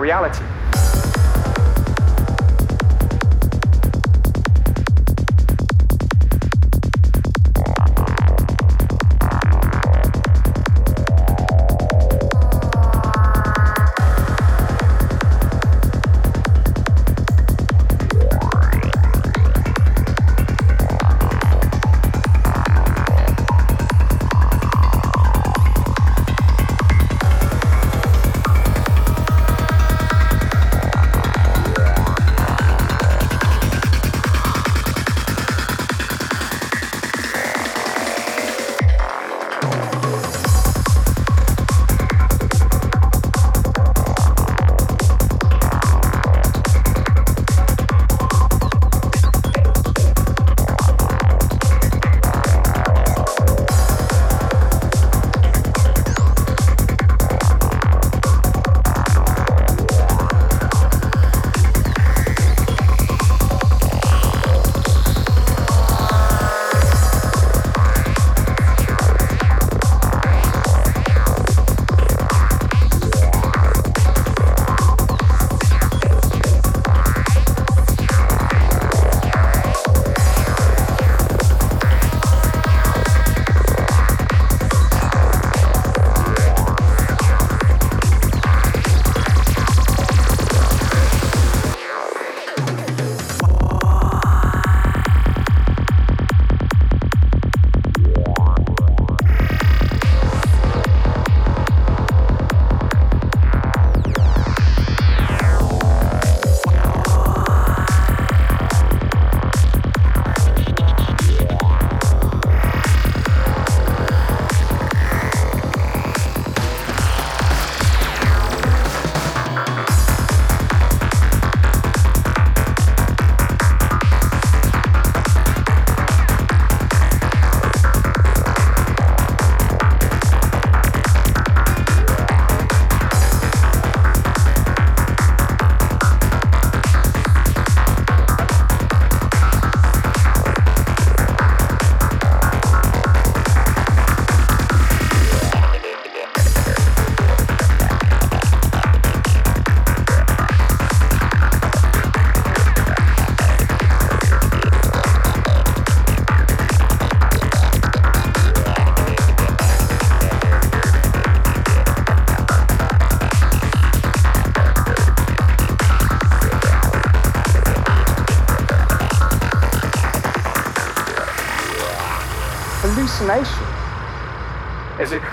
Reality.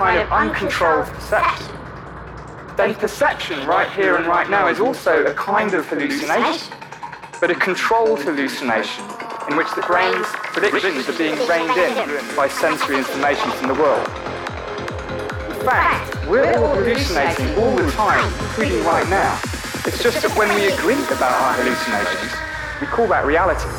Kind of uncontrolled perception. Then perception right here and right now is also a kind of hallucination, but a controlled hallucination in which the brain's predictions are being reined in by sensory information from the world. In fact, we're all hallucinating all the time, including right now. It's just that when we agree about our hallucinations, we call that reality.